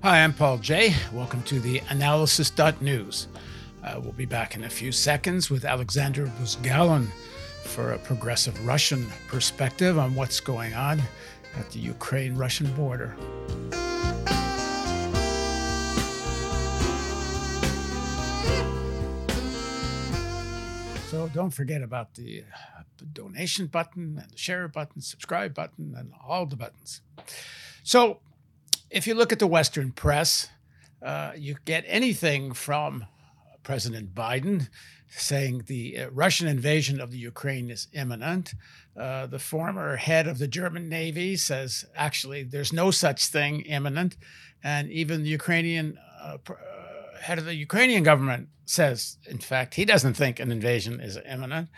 Hi, I'm Paul Jay. Welcome to the analysis.news. Uh, we'll be back in a few seconds with Alexander Buzgalin for a progressive Russian perspective on what's going on at the Ukraine Russian border. So don't forget about the uh, donation button and the share button, subscribe button, and all the buttons. So if you look at the Western press, uh, you get anything from President Biden saying the uh, Russian invasion of the Ukraine is imminent. Uh, the former head of the German Navy says actually there's no such thing imminent. And even the Ukrainian uh, uh head of the Ukrainian government says, in fact, he doesn't think an invasion is imminent.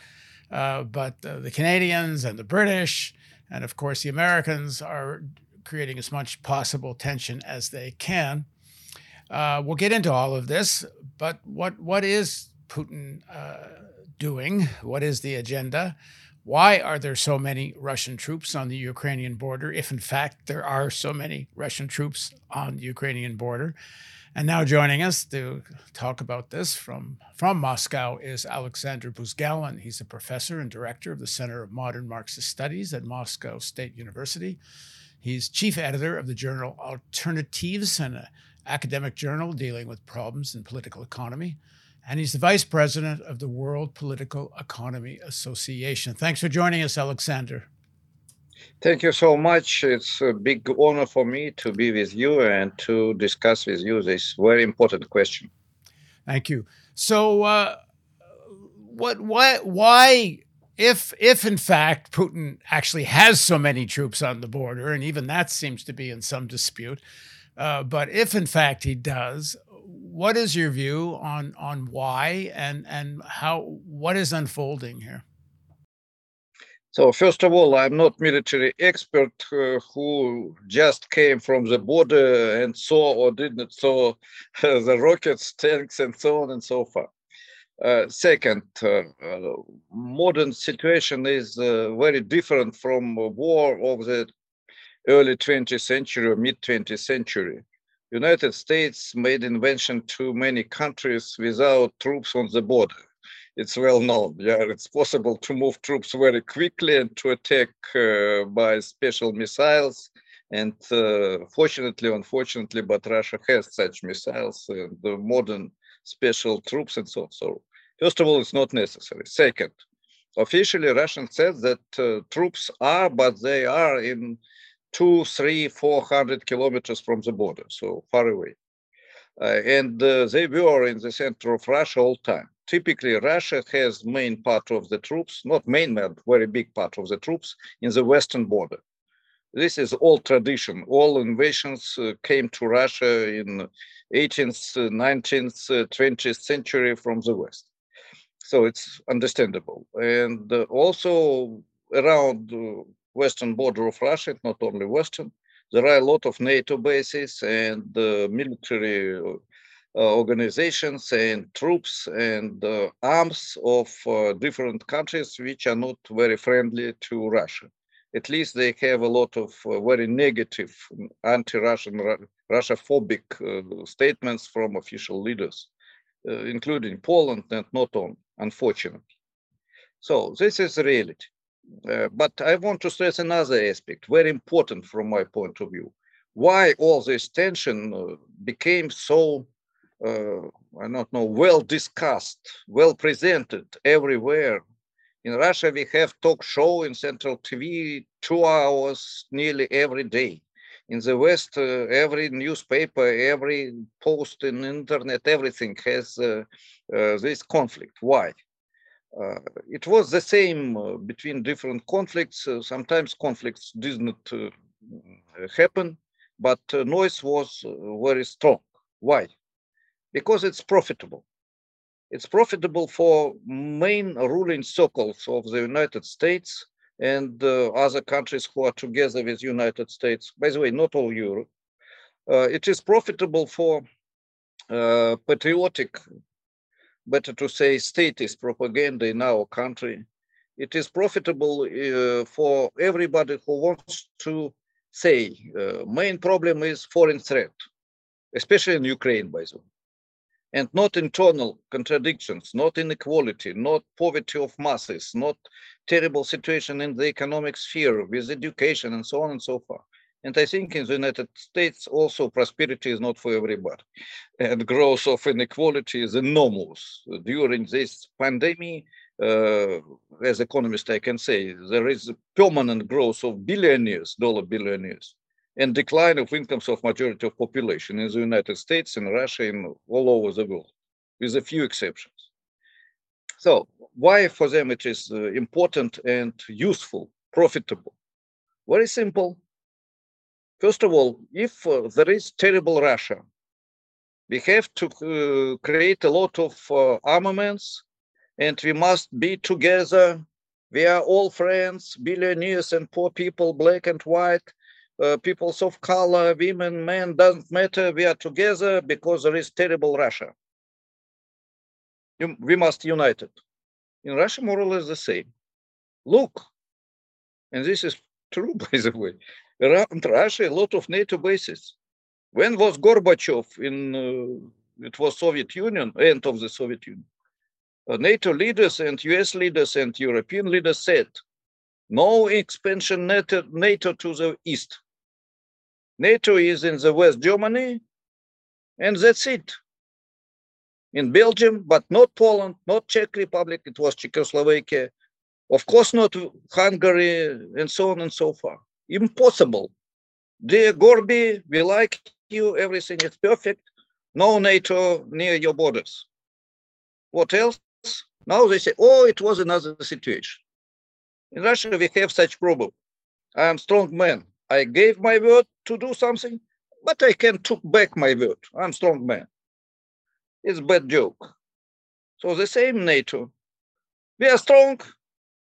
Uh, but the Canadians and the British, and of course the Americans, are creating as much possible tension as they can. Uh, we'll get into all of this, but what what is Putin uh, doing? What is the agenda? Why are there so many Russian troops on the Ukrainian border, if in fact there are so many Russian troops on the Ukrainian border? And now joining us to talk about this from, from Moscow is Alexander Buzgalin. He's a professor and director of the Center of Modern Marxist Studies at Moscow State University. He's chief editor of the journal Alternatives, an academic journal dealing with problems in political economy. And he's the vice president of the World Political Economy Association. Thanks for joining us, Alexander. Thank you so much. It's a big honor for me to be with you and to discuss with you this very important question. Thank you. So, uh, what, why, why, if, if in fact Putin actually has so many troops on the border, and even that seems to be in some dispute, uh, but if in fact he does, what is your view on on why and and how what is unfolding here? So first of all, I'm not military expert uh, who just came from the border and saw or didn't saw uh, the rockets, tanks, and so on and so forth. Uh, second, uh, uh, modern situation is uh, very different from war of the early 20th century or mid 20th century. United States made invention to many countries without troops on the border it's well known. Yeah, it's possible to move troops very quickly and to attack uh, by special missiles. And uh, fortunately, unfortunately, but Russia has such missiles and the modern special troops and so on. So, first of all, it's not necessary. Second, officially, Russia says that uh, troops are, but they are in two, three, four hundred kilometers from the border, so far away. Uh, and uh, they were in the center of Russia all time typically Russia has main part of the troops, not main, but very big part of the troops in the western border. This is old tradition. All invasions uh, came to Russia in 18th, 19th, 20th century from the west. So it's understandable. And uh, also around the western border of Russia, not only western, there are a lot of NATO bases and uh, military uh, uh, organizations and troops and uh, arms of uh, different countries which are not very friendly to Russia. At least they have a lot of very negative anti-Russian, Russia-phobic statements from official leaders, including Poland and not on, unfortunately. So this is reality. Uh, but I want to stress another aspect, very important from my point of view. Why all this tension uh, became so uh, I don't know, well discussed, well presented everywhere. In Russia, we have talk show in Central TV two hours nearly every day. In the West, uh, every newspaper, every post in internet, everything has uh, uh this conflict. Why? Uh, it was the same uh, between different conflicts. sometimes conflicts did not happen, but noise was very strong. Why? because it's profitable. It's profitable for main ruling circles of the United States and uh, other countries who are together with United States. By the way, not all Europe. Uh, it is profitable for uh, patriotic, better to say, statist propaganda in our country. It is profitable for everybody who wants to say main problem is foreign threat especially in Ukraine, by the way. And not internal contradictions, not inequality, not poverty of masses, not terrible situation in the economic sphere with education and so on and so forth. And I think in the United States also prosperity is not for everybody. And growth of inequality is enormous. During this pandemic, uh, as economist, I can say there is a permanent growth of billionaires, dollar billionaires, and decline of incomes of majority of population in the United States, in Russia, and all over the world, with a few exceptions. So why for them it is uh, important and useful, profitable? Very simple First of all, if uh, there is terrible Russia, we have to uh, create a lot of uh, armaments and we must be together. We are all friends, billionaires and poor people, black and white, uh, peoples of color, women, men, doesn't matter. We are together because there is terrible Russia. We must unite it. In Russia, more or less the same. Look, and this is true, by the way around Russia a lot of NATO bases. When was Gorbachev in, uh, it was Soviet Union, end of the Soviet Union. Uh, NATO leaders and US leaders and European leaders said, no expansion NATO to the east. NATO is in the West Germany, and that's it. In Belgium, but not Poland, not Czech Republic, it was Czechoslovakia, of course not Hungary, and so on and so forth impossible. Dear Gorby, we like you, everything is perfect. No NATO near your borders. What else? Now they say, oh, it was another situation. In Russia, we have such problem. I am strong man. I gave my word to do something, but I can took back my word. I'm strong man. It's bad joke. So the same NATO. We are strong.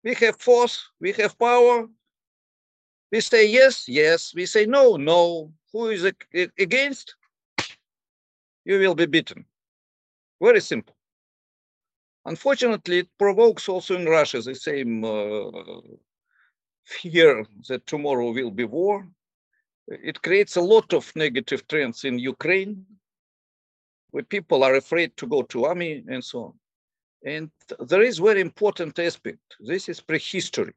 We have force. We have power. We say yes, yes. We say no, no. Who is against? You will be beaten. Very simple. Unfortunately, it provokes also in Russia the same uh, fear that tomorrow will be war. It creates a lot of negative trends in Ukraine, where people are afraid to go to army and so on. And there is very important aspect. This is prehistory.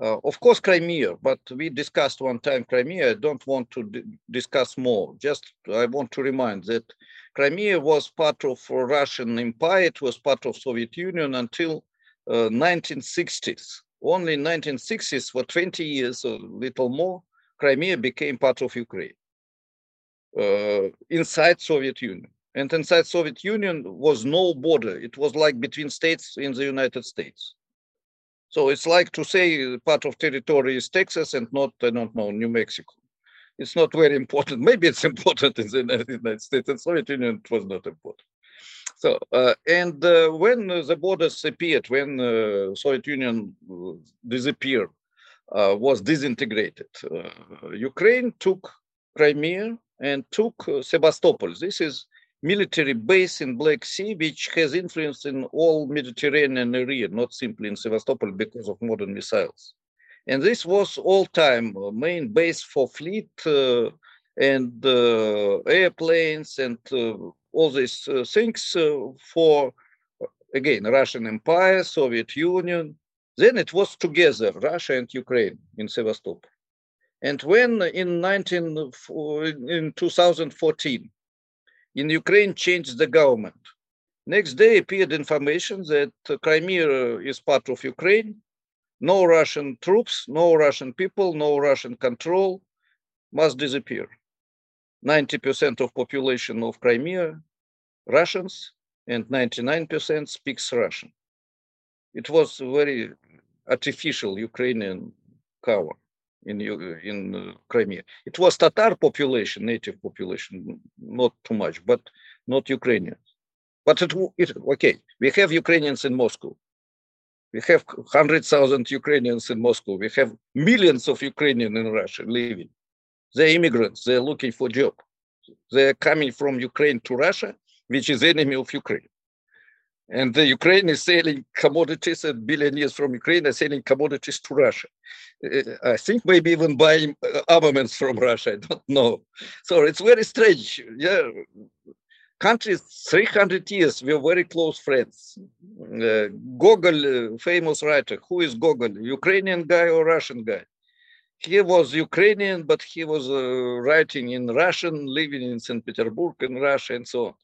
Uh, of course, Crimea, but we discussed one time Crimea. I don't want to discuss more. Just I want to remind that Crimea was part of Russian Empire. It was part of Soviet Union until uh, 1960s. Only in 1960s, for 20 years or little more, Crimea became part of Ukraine uh, inside Soviet Union. And inside Soviet Union was no border. It was like between states in the United States. So it's like to say part of territory is Texas and not, I don't know, New Mexico. It's not very important. Maybe it's important in the United States and Soviet Union, it was not important. So, uh, and uh, when the borders appeared, when uh, Soviet Union uh, disappeared, uh, was disintegrated, Ukraine took Crimea and took Sebastopol. This is military base in Black Sea, which has influence in all Mediterranean area, not simply in Sevastopol because of modern missiles. And this was all time main base for fleet uh, and uh, airplanes and uh, all these uh, things uh, for, again, Russian Empire, Soviet Union. Then it was together, Russia and Ukraine in Sevastopol. And when in 19, in 2014, in Ukraine changed the government. Next day appeared information that Crimea is part of Ukraine. No Russian troops, no Russian people, no Russian control must disappear. 90% of population of Crimea, Russians, and 99% speaks Russian. It was very artificial Ukrainian cover in in uh, Crimea. It was Tatar population, native population, not too much, but not Ukrainians. But it, it okay. We have Ukrainians in Moscow. We have hundred thousand Ukrainians in Moscow. We have millions of Ukrainians in Russia living. They're immigrants. They're looking for job. They're coming from Ukraine to Russia, which is enemy of Ukraine. and the Ukraine is selling commodities, and billionaires from Ukraine are selling commodities to Russia. I think maybe even buying uh, armaments from Russia. I don't know. So it's very strange. Yeah, countries 300 years we were very close friends. Uh, Gogol, uh, famous writer. Who is Gogol? Ukrainian guy or Russian guy? He was Ukrainian, but he was uh, writing in Russian, living in St. Petersburg in Russia, and so on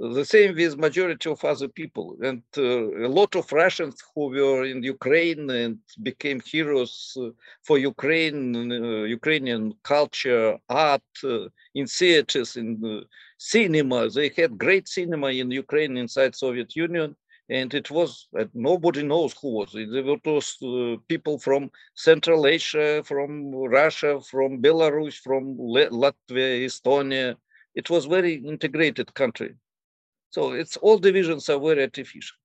the same with majority of other people and uh, a lot of russians who were in ukraine and became heroes uh, for ukraine uh, ukrainian culture art uh, in theaters in cinema they had great cinema in ukraine inside soviet union and it was nobody knows who was it there were uh, people from central asia from russia from belarus from latvia estonia it was very integrated country so it's all divisions are very artificial.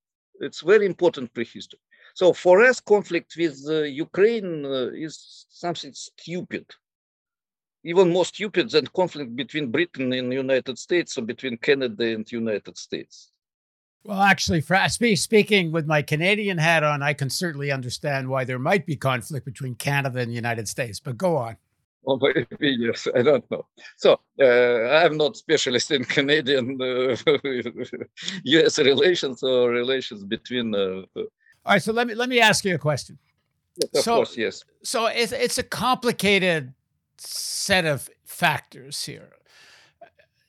It's very important prehistory. So for us, conflict with uh, Ukraine uh, is something stupid, even more stupid than conflict between Britain and United States or between Canada and United States. Well, actually, speaking with my Canadian hat on, I can certainly understand why there might be conflict between Canada and the United States. But go on or maybe yes, I don't know. So uh, I'm not specialist in Canadian uh, U.S. relations or relations between. Uh, All right, so let me let me ask you a question. Yes, of so, course, yes. So it's it's a complicated set of factors here.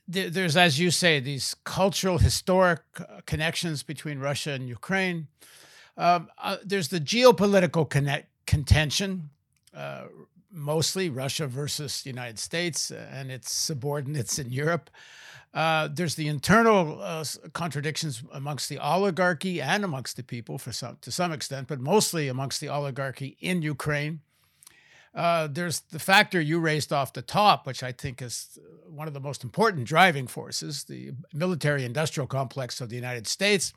There's, as you say, these cultural, historic uh, connections between Russia and Ukraine. Um, uh, there's the geopolitical connect, contention. Uh, mostly Russia versus the United States uh, and its subordinates in Europe. Uh, there's the internal uh, contradictions amongst the oligarchy and amongst the people, for some to some extent, but mostly amongst the oligarchy in Ukraine. Uh, there's the factor you raised off the top, which I think is one of the most important driving forces: the military-industrial complex of the United States,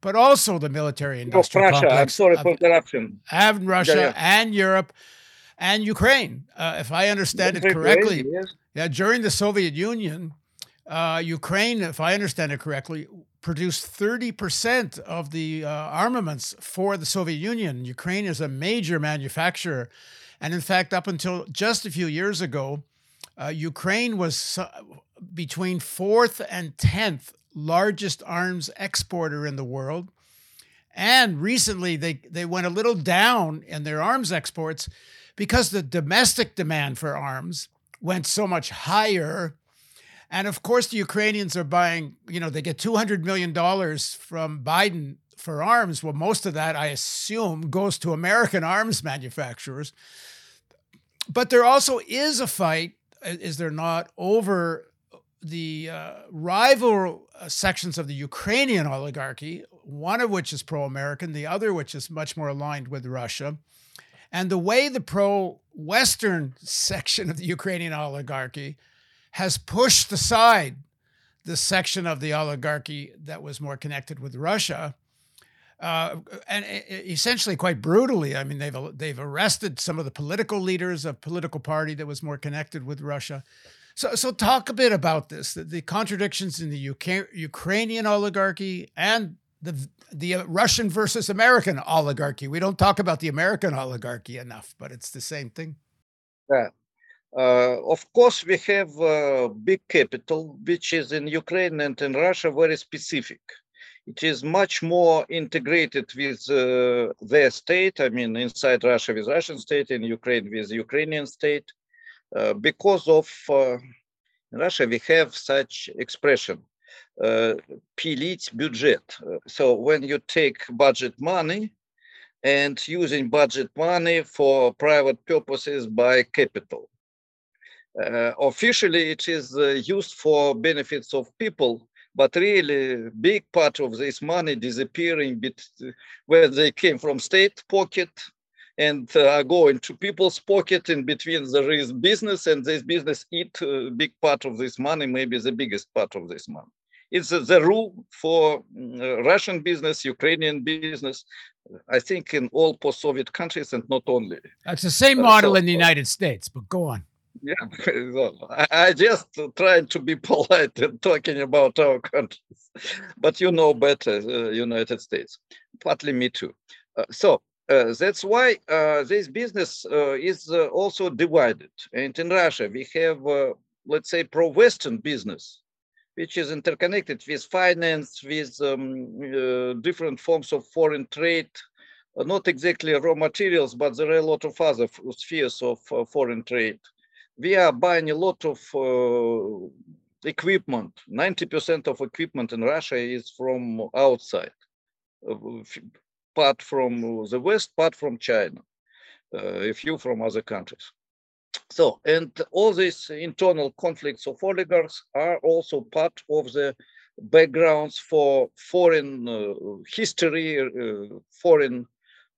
but also the military-industrial Russia. complex. I'm sorry for interruption. And Russia yeah, yeah. and Europe and Ukraine. Uh, if I understand it correctly, yes. yeah, during the Soviet Union, uh, Ukraine, if I understand it correctly, produced 30% of the uh, armaments for the Soviet Union. Ukraine is a major manufacturer. And in fact, up until just a few years ago, uh, Ukraine was between fourth and 10th largest arms exporter in the world. And recently, they, they went a little down in their arms exports because the domestic demand for arms went so much higher. And of course, the Ukrainians are buying, you know, they get $200 million from Biden for arms. Well, most of that, I assume, goes to American arms manufacturers. But there also is a fight, is there not, over the uh, rival uh, sections of the Ukrainian oligarchy, one of which is pro American, the other which is much more aligned with Russia. And the way the pro Western section of the Ukrainian oligarchy has pushed aside the section of the oligarchy that was more connected with Russia. Uh, and essentially quite brutally. I mean, they've they've arrested some of the political leaders of political party that was more connected with Russia. So, so talk a bit about this: the, the contradictions in the UK, Ukrainian oligarchy and the the uh, Russian versus American oligarchy. We don't talk about the American oligarchy enough, but it's the same thing. Yeah. Uh, of course, we have a big capital, which is in Ukraine and in Russia, very specific. It is much more integrated with uh, their state. I mean, inside Russia with Russian state, in Ukraine with Ukrainian state. Uh, because of uh, Russia, we have such expression, uh, "pilit budget." so when you take budget money and using budget money for private purposes by capital. Uh, officially, it is uh, used for benefits of people, but really big part of this money disappearing bit where they came from state pocket and uh, go into people's pocket in between there is business and this business eat a big part of this money maybe the biggest part of this money it's the rule for mm, Russian business, Ukrainian business, I think in all post-Soviet countries and not only. It's the same uh, model uh, so, in the United States, but go on. Yeah, I, just trying to be polite and talking about our countries, but you know better, uh, United States, partly me too. Uh, so uh, that's why uh, this business uh, is uh, also divided. And in Russia, we have, let's say, pro-Western business, which is interconnected with finance, with um, different forms of foreign trade, not exactly raw materials, but there are a lot of other spheres of foreign trade we are buying a lot of uh, equipment. 90% of equipment in Russia is from outside, uh, part from the West, part from China, uh, a few from other countries. So, and all these internal conflicts of oligarchs are also part of the backgrounds for foreign uh, history, uh, foreign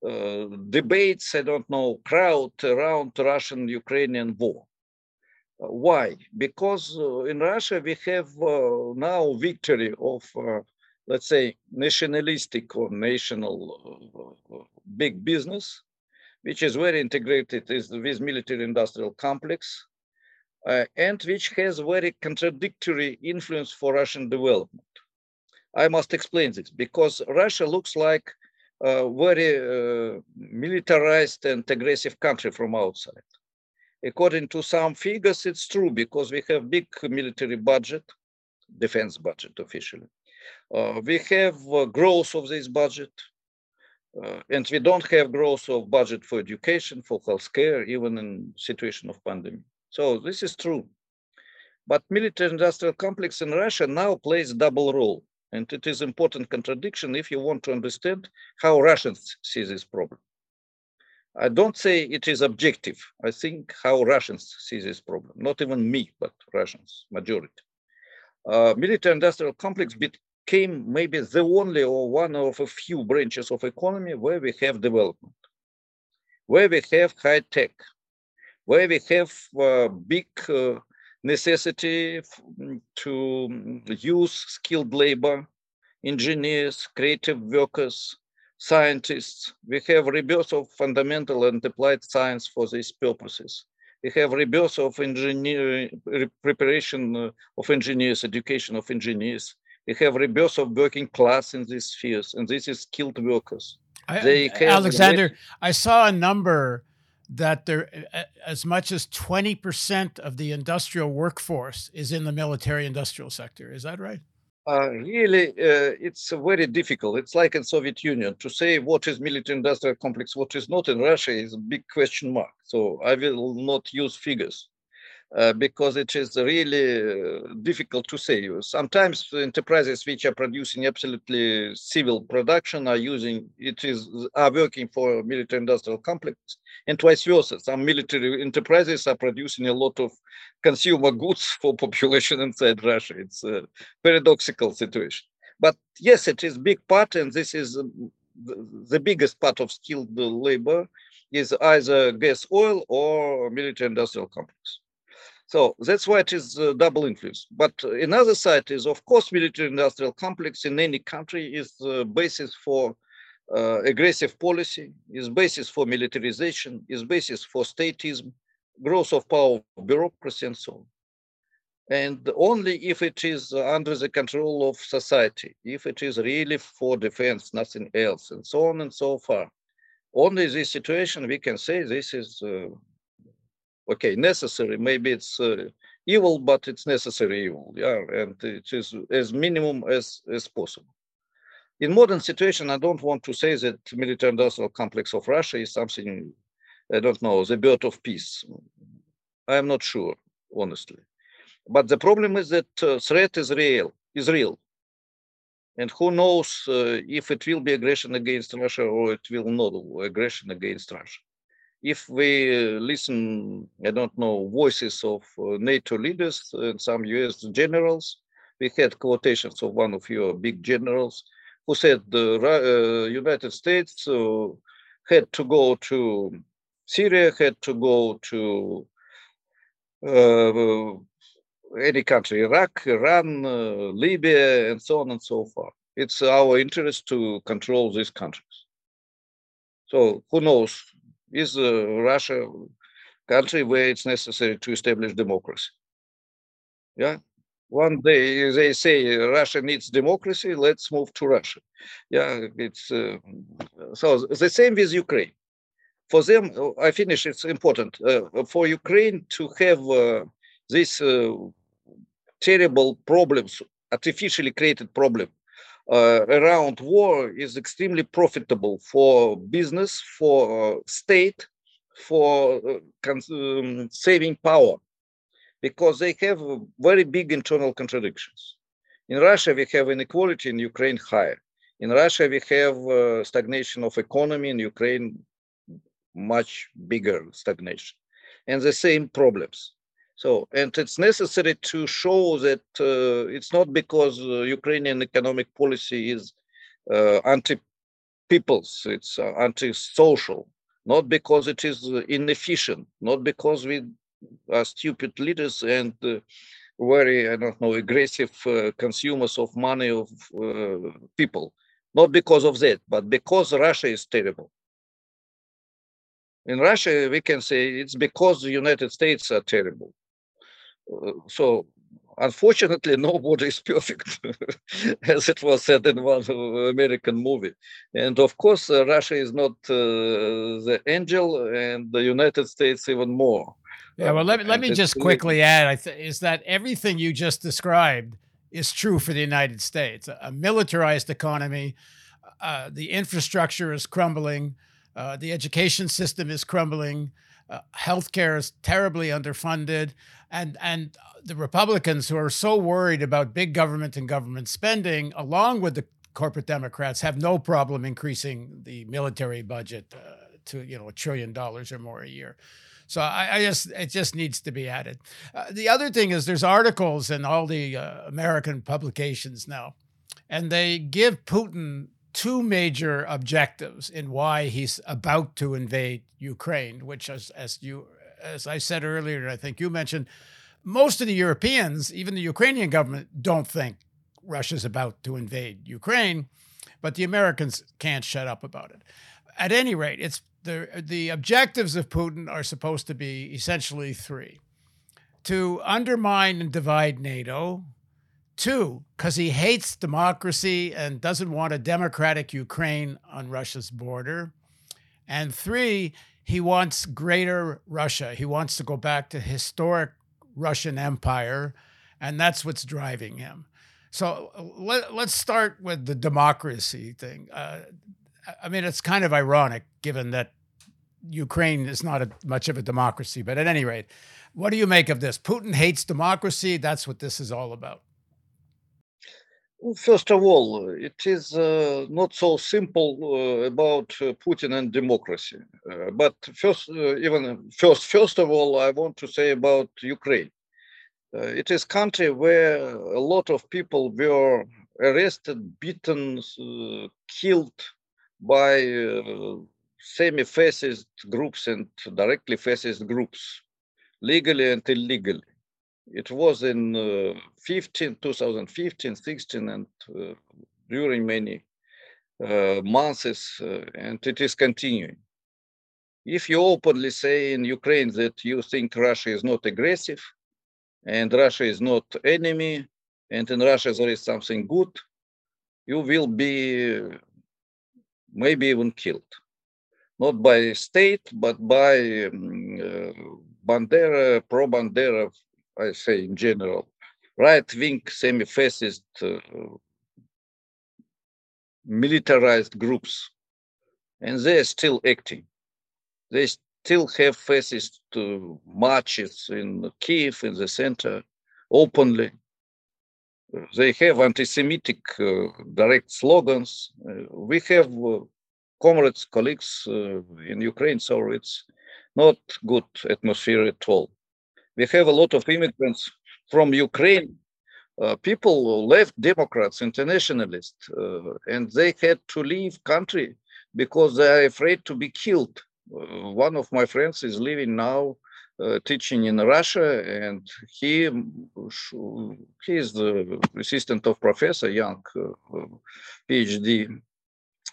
uh, debates, I don't know, crowd around Russian-Ukrainian war. Why? Because uh, in Russia we have uh, now victory of, uh, let's say, nationalistic or national big business, which is very integrated with military-industrial complex, uh, and which has very contradictory influence for Russian development. I must explain this because Russia looks like a very uh, militarized and aggressive country from outside according to some figures, it's true because we have big military budget, defense budget officially. Uh, we have uh, growth of this budget, uh, and we don't have growth of budget for education, for healthcare, even in situation of pandemic. So this is true. But military-industrial complex in Russia now plays double role. And it is important contradiction if you want to understand how Russians see this problem. I don't say it is objective. I think how Russians see this problem, not even me, but Russians, majority. Uh, military industrial complex became maybe the only or one of a few branches of economy where we have development, where we have high tech, where we have uh, big uh, necessity to use skilled labor, engineers, creative workers, scientists. We have rebirth of fundamental and applied science for these purposes. We have rebirth of engineering, preparation uh, of engineers, education of engineers. We have rebirth of working class in these spheres, and this is skilled workers. I, Alexander, I saw a number that there as much as 20% of the industrial workforce is in the military industrial sector. Is that right? Uh, really, uh, it's very difficult. It's like in Soviet Union to say what is military-industrial complex, what is not in Russia is a big question mark. So I will not use figures. Uh, because it is really uh, difficult to say. Sometimes enterprises which are producing absolutely civil production are using it is are working for military industrial complex, and vice versa. Some military enterprises are producing a lot of consumer goods for population inside Russia. It's a paradoxical situation. But yes, it is big part, and this is um, the biggest part of skilled labor is either gas, oil, or military industrial complex. So that's why it is uh, double influence. But another side is, of course, military-industrial complex in any country is the basis for uh, aggressive policy, is basis for militarization, is basis for statism, growth of power, bureaucracy, and so on. And only if it is under the control of society, if it is really for defense, nothing else, and so on and so far. Only this situation we can say this is uh, okay necessary maybe it's uh, evil but it's necessary evil yeah and it is as minimum as as possible. In modern situation i don't want to say that military industrial complex of russia is something i don't know the birth of peace. I am not sure honestly. But the problem is that uh, threat is real is real. And who knows uh, if it will be aggression against russia or it will not aggression against russia if we listen, I don't know, voices of uh, NATO leaders and some US generals, we had quotations of one of your big generals who said the uh, United States uh, had to go to Syria, had to go to uh, any country, Iraq, Iran, uh, Libya, and so on and so forth. It's our interest to control these countries. So who knows is uh, Russia country where it's necessary to establish democracy. Yeah. One day they say Russia needs democracy, let's move to Russia. Yeah, it's uh, so the same with Ukraine. For them, I finish, it's important. Uh, for Ukraine to have uh, these uh, terrible problems, artificially created problem uh, around war is extremely profitable for business, for uh, state, for uh, um, saving power, because they have very big internal contradictions. In Russia, we have inequality, in Ukraine, higher. In Russia, we have uh, stagnation of economy, in Ukraine, much bigger stagnation, and the same problems. So, and it's necessary to show that uh, it's not because uh, Ukrainian economic policy is uh, anti-peoples, it's uh, anti-social, not because it is uh, inefficient, not because we are stupid leaders and uh, very, I don't know, aggressive consumers of money of people, not because of that, but because Russia is terrible. In Russia, we can say it's because the United States are terrible so unfortunately nobody is perfect as it was said in one american movie. And of course uh, russia is not uh, the angel and the united states even more. Yeah well let me, let me just quickly add th- is that everything you just described is true for the united states. A militarized economy uh, the infrastructure is crumbling uh, the education system is crumbling uh, healthcare is terribly underfunded, and and the Republicans who are so worried about big government and government spending, along with the corporate Democrats, have no problem increasing the military budget uh, to you know a trillion dollars or more a year. So I, I, just it just needs to be added. Uh, the other thing is there's articles in all the uh, American publications now, and they give Putin two major objectives in why he's about to invade Ukraine, which, as, as you as I said earlier, I think you mentioned, most of the Europeans, even the Ukrainian government, don't think Russia's about to invade Ukraine, but the Americans can't shut up about it. At any rate, it's the the objectives of Putin are supposed to be essentially three: to undermine and divide NATO, Two, because he hates democracy and doesn't want a democratic Ukraine on Russia's border. And three, he wants greater Russia. He wants to go back to historic Russian Empire, and that's what's driving him. So let, us start with the democracy thing. Uh, I mean, it's kind of ironic given that Ukraine is not a, much of a democracy, but at any rate, what do you make of this? Putin hates democracy. That's what this is all about. First of all, it is uh, not so simple uh, about uh, Putin and democracy. Uh, but first, uh, even first, first of all, I want to say about Ukraine. Uh, it is a country where a lot of people were arrested, beaten, killed by semi-fascist groups and directly fascist groups, legally and illegally. It was in uh, 15, 2015, 16, and uh, during many uh, months, uh, and it is continuing. If you openly say in Ukraine that you think Russia is not aggressive, and Russia is not enemy, and in Russia there is something good, you will be maybe even killed. Not by state, but by um, uh, Bandera, pro-Bandera I say in general, right-wing semi-fascist uh, militarized groups, and they're still acting. They still have fascist uh, marches in Kiev, in the center, openly. They have anti-Semitic uh, direct slogans. Uh, we have uh, comrades, colleagues uh, in Ukraine, so it's not good atmosphere at all we have a lot of immigrants from Ukraine. Uh, people left Democrats, internationalists, uh, and they had to leave country because they are afraid to be killed. Uh, one of my friends is living now uh, teaching in Russia, and he he is the assistant of professor, young uh, PhD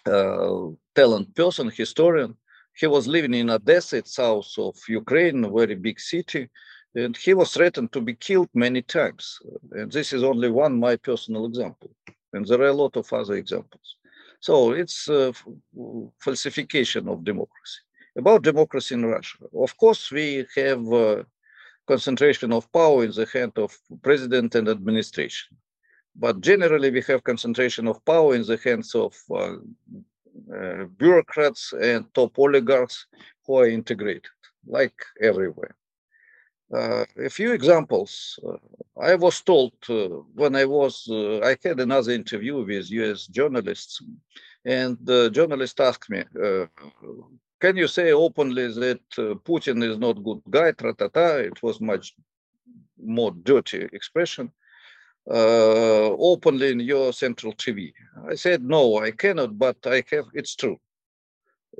uh, talent person, historian. He was living in Odessa, south of Ukraine, a very big city, and he was threatened to be killed many times. And this is only one my personal example, and there are a lot of other examples. So it's a falsification of democracy. About democracy in Russia, of course, we have uh, concentration of power in the hand of president and administration. But generally, we have concentration of power in the hands of uh, uh, bureaucrats and top oligarchs who are integrated, like everywhere. Uh, a few examples. Uh, I was told uh, when I was, uh, I had another interview with US journalists, and the journalist asked me, uh, Can you say openly that Putin is not good guy? Tra-ta-ta. It was much more dirty expression. openly in your central TV. I said, No, I cannot, but I have, it's true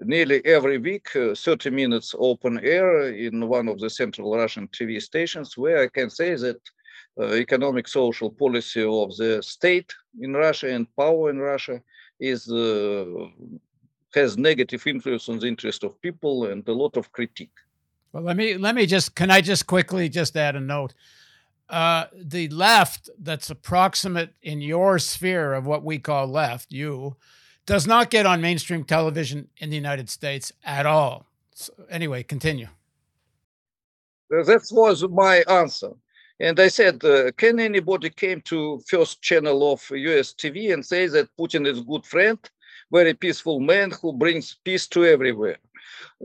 nearly every week, uh, 30 minutes open air in one of the central Russian TV stations, where I can say that uh, economic social policy of the state in Russia and power in Russia is uh, has negative influence on the interest of people and a lot of critique. Well, let me let me just can I just quickly just add a note. Uh, the left that's approximate in your sphere of what we call left, you, does not get on mainstream television in the United States at all. So anyway, continue. That was my answer. And I said, uh, can anybody came to first channel of US TV and say that Putin is good friend, very peaceful man who brings peace to everywhere?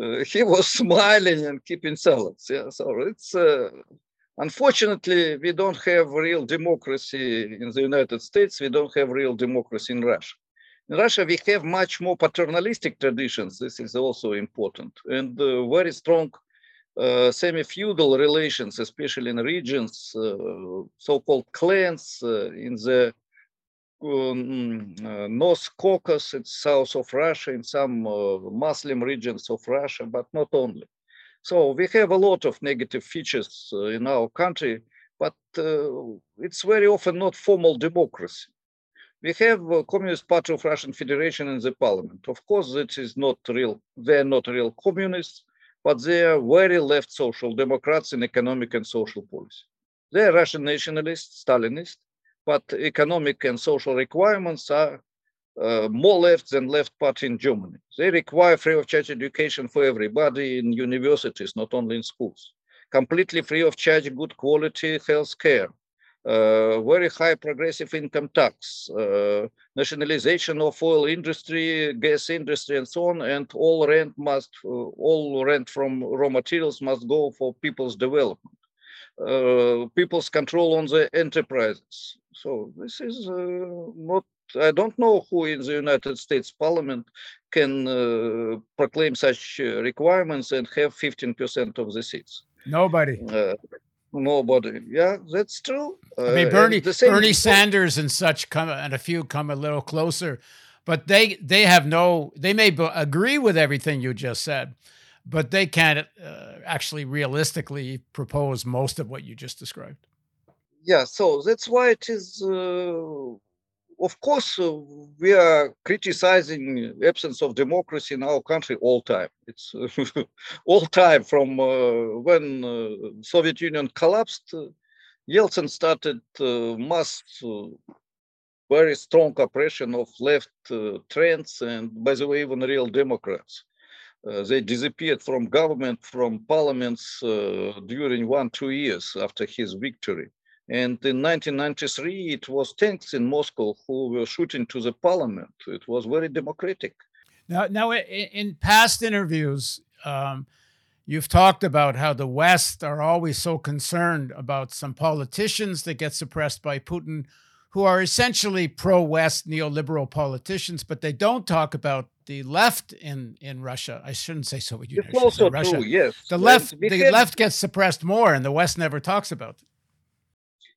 Uh, he was smiling and keeping silence. Yeah, so it's uh, unfortunately we don't have real democracy in the United States. We don't have real democracy in Russia. In Russia, we have much more paternalistic traditions. This is also important and uh, very strong uh, semi-feudal relations, especially in regions, uh, so-called clans uh, in the um, uh, North Caucasus, it's south of Russia, in some uh, Muslim regions of Russia, but not only. So we have a lot of negative features in our country, but it's very often not formal democracy we have a Communist Party of Russian Federation in the parliament. Of course, it is not real, they're not real communists, but they are very left social democrats in economic and social policy. They are Russian nationalists, Stalinists, but economic and social requirements are uh, more left than left party in Germany. They require free of charge education for everybody in universities, not only in schools. Completely free of charge, good quality health care uh, very high progressive income tax, uh, nationalization of oil industry, gas industry, and so on, and all rent must, uh, all rent from raw materials must go for people's development, uh, people's control on the enterprises. So this is uh, not. I don't know who in the United States Parliament can uh, proclaim such requirements and have 15% of the seats. Nobody nobody. Yeah, that's true. I mean, uh, Bernie, Bernie Sanders and such come, and a few come a little closer, but they they have no. They may b- agree with everything you just said, but they can't uh, actually realistically propose most of what you just described. Yeah, so that's why it is uh, of course, uh, we are criticizing absence of democracy in our country all time. It's uh, all time from uh, when uh, Soviet Union collapsed. Uh, Yeltsin started uh, mass, very strong oppression of left trends, and by the way, even real Democrats. they disappeared from government, from parliaments during one, two years after his victory. And in 1993, it was tanks in Moscow who were shooting to the parliament. It was very democratic. Now, now in past interviews, um, you've talked about how the West are always so concerned about some politicians that get suppressed by Putin who are essentially pro-West neoliberal politicians, but they don't talk about the left in, in Russia. I shouldn't say Soviet Union. It's also Russia. true, yes. The left, the left gets suppressed more, and the West never talks about it.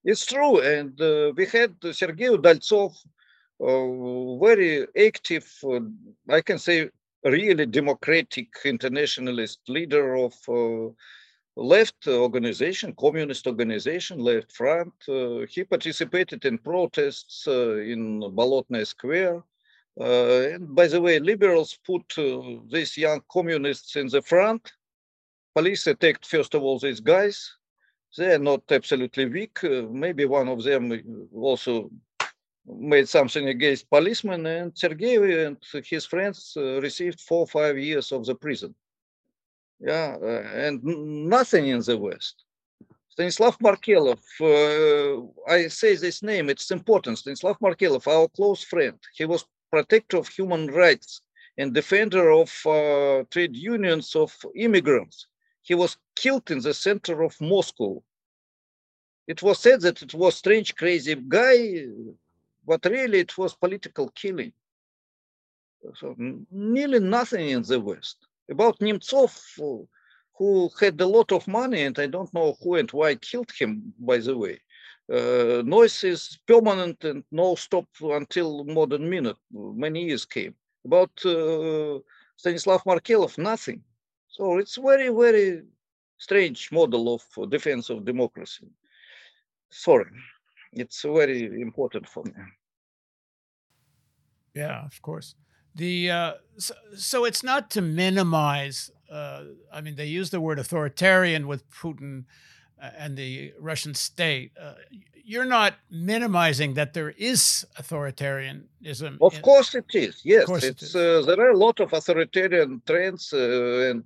It's true, and uh, we had Sergei Udaltsov, uh, very active, uh, I can say, really democratic internationalist leader of uh, left organization, communist organization, Left Front. Uh, he participated in protests uh, in Bolotnaya Square and by the way, liberals put these young communists in the front. Police attacked, first of all, these guys. They are not absolutely weak. Uh, maybe one of them also made something against policemen, and Sergei and his friends uh, received four or five years of the prison. Yeah, uh, and nothing in the West. Stanislav Markelov, uh, I say this name, it's important. Stanislav Markelov, our close friend, he was protector of human rights and defender of uh, trade unions of immigrants. He was killed in the center of Moscow. It was said that it was strange, crazy guy but really it was political killing. So nearly nothing in the West. About Nemtsov, who had a lot of money, and I don't know who and why killed him, by the way. Uh, noise is permanent and no stop until modern minute. Many years came. About uh, Stanislav Markelov, nothing. So it's very, very strange model of defense of democracy. Sorry, it's very important for me. Yeah, of course. The uh, so, so it's not to minimize. Uh, I mean, they use the word authoritarian with Putin uh, and the Russian state. Uh, you're not minimizing that there is authoritarianism. Of in, course, it is. Yes, it's is. Uh, there are a lot of authoritarian trends uh, and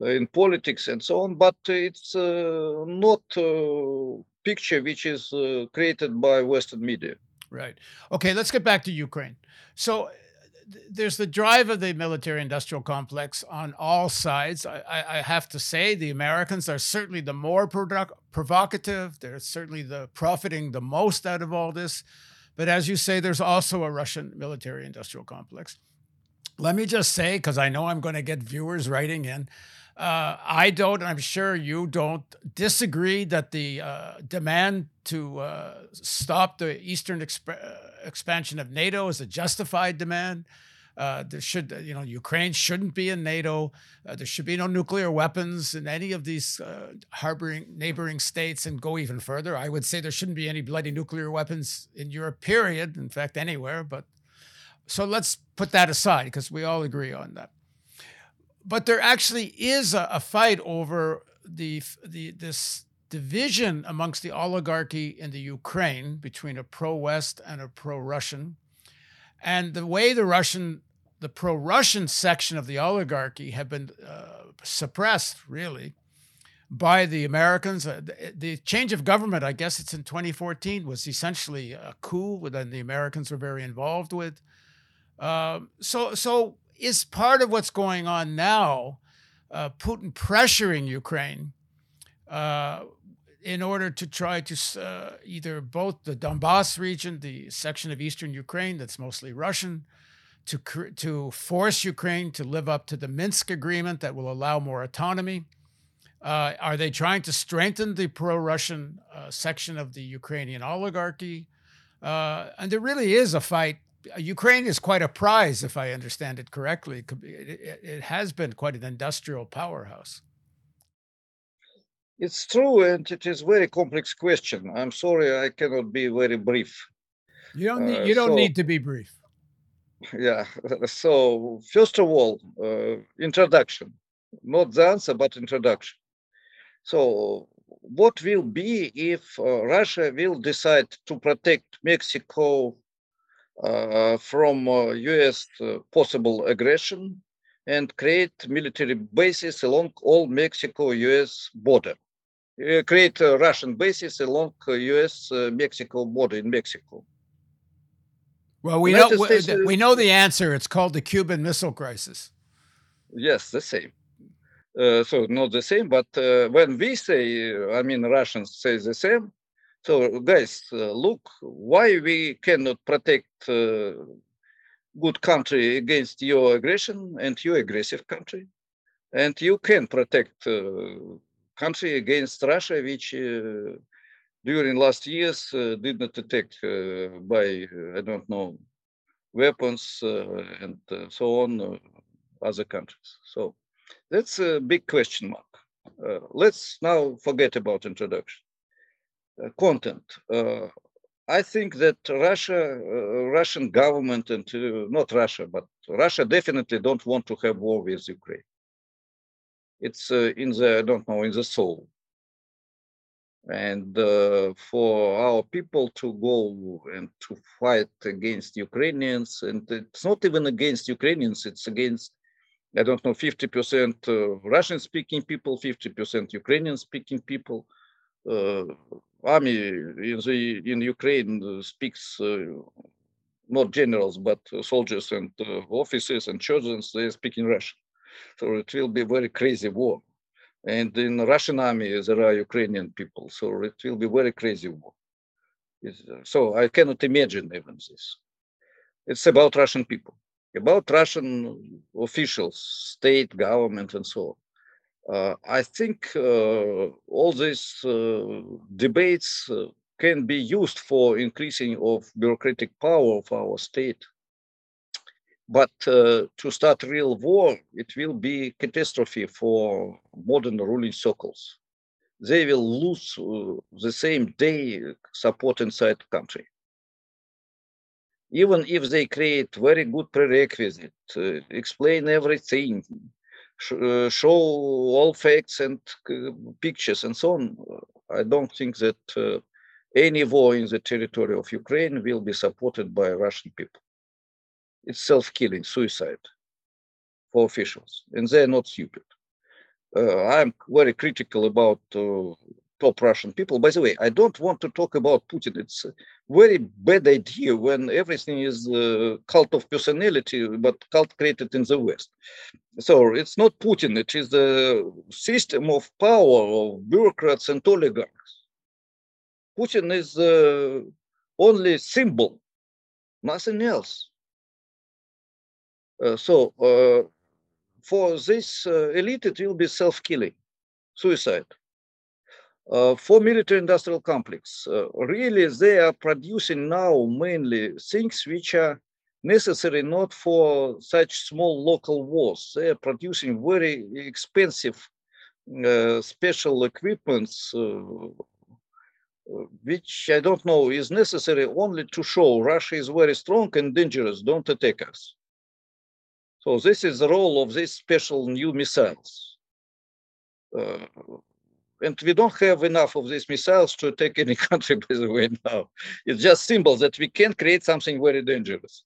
in politics and so on, but it's not a picture which is created by Western media. Right. Okay, let's get back to Ukraine. So there's the drive of the military industrial complex on all sides. I, I, have to say, the Americans are certainly the more produ- provocative. They're certainly the profiting the most out of all this. But as you say, there's also a Russian military industrial complex. Let me just say, because I know I'm going to get viewers writing in, uh, I don't, and I'm sure you don't disagree that the uh, demand to uh, stop the eastern exp- expansion of NATO is a justified demand. Uh, there should, you know, Ukraine shouldn't be in NATO. Uh, there should be no nuclear weapons in any of these harboring neighboring states, and go even further. I would say there shouldn't be any bloody nuclear weapons in Europe. Period. In fact, anywhere. But so let's put that aside because we all agree on that but there actually is a, a fight over the the this division amongst the oligarchy in the Ukraine between a pro-West and a pro-Russian, and the way the Russian the pro-Russian section of the oligarchy have been uh, suppressed really by the Americans. Uh, the, the, change of government, I guess it's in 2014, was essentially a coup that the Americans were very involved with. Uh, so so is part of what's going on now, uh, Putin pressuring Ukraine uh, in order to try to uh, either both the Donbass region, the section of eastern Ukraine that's mostly Russian, to, to force Ukraine to live up to the Minsk agreement that will allow more autonomy. Uh, are they trying to strengthen the pro Russian uh, section of the Ukrainian oligarchy? Uh, and there really is a fight Ukraine is quite a prize, if I understand it correctly. It, it, has been quite an industrial powerhouse. It's true, and it is very complex question. I'm sorry, I cannot be very brief. You don't need, uh, you don't so, need to be brief. Yeah. So first of all, uh, introduction, not the answer, but introduction. So what will be if uh, Russia will decide to protect Mexico uh, from US uh, uh, possible aggression and create military bases along all Mexico-US border. Create Russian bases along US-Mexico border in Mexico. Well, we know States, we know the answer. It's called the Cuban Missile Crisis. Yes, the same. Uh, so not the same, but uh, when we say, I mean, Russians say the same, so guys, uh, look, why we cannot protect uh, good country against your aggression and your aggressive country? And you can protect uh, country against Russia, which uh, during last years uh, did not attack uh, by, I don't know, weapons and so on, other countries. So that's a big question mark. let's now forget about introduction. Content. I think that Russia, uh, Russian government, and uh, not Russia, but Russia definitely don't want to have war with Ukraine. It's uh, in the I don't know in the soul, and uh, for our people to go and to fight against Ukrainians, and it's not even against Ukrainians; it's against I don't know 50% uh, Russian-speaking people, 50% Ukrainian-speaking people. Uh, army in the in Ukraine speaks uh, not generals but soldiers and uh, officers and children. They speak in Russian, so it will be very crazy war. And in Russian army there are Ukrainian people, so it will be very crazy war. So I cannot imagine even this. It's about Russian people, about Russian officials, state, government, and so on. Uh, I think uh, all these uh, debates can be used for increasing of bureaucratic power of our state. But uh, to start real war, it will be catastrophe for modern ruling circles. They will lose uh, the same day support inside the country. Even if they create very good prerequisite, uh, explain everything, uh, show all facts and pictures and so on, I don't think that uh, any war in the territory of Ukraine will be supported by Russian people. It's self-killing, suicide for officials, and they're not stupid. Uh, I'm very critical about uh, top Russian people. By the way, I don't want to talk about Putin. It's a very bad idea when everything is a cult of personality, but cult created in the West. So it's not Putin, it is the system of power of bureaucrats and oligarchs. Putin is the only symbol, nothing else. Uh, so uh, for this uh, elite, it will be self-killing, suicide for military industrial complex. Really, they are producing now mainly things which are necessary not for such small local wars. They are producing very expensive uh, special equipments, uh, which I don't know is necessary only to show Russia is very strong and dangerous, don't attack us. So this is the role of these special new missiles. Uh, and we don't have enough of these missiles to attack any country, by the way, now. It's just symbols that we can create something very dangerous.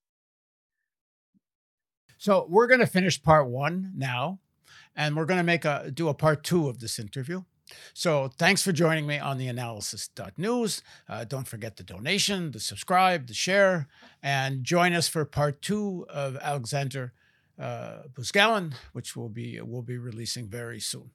So we're going to finish part one now, and we're going to make a do a part two of this interview. So thanks for joining me on the analysis.news. Uh, don't forget the donation, the subscribe, the share, and join us for part two of Alexander uh, which will be will be releasing very soon.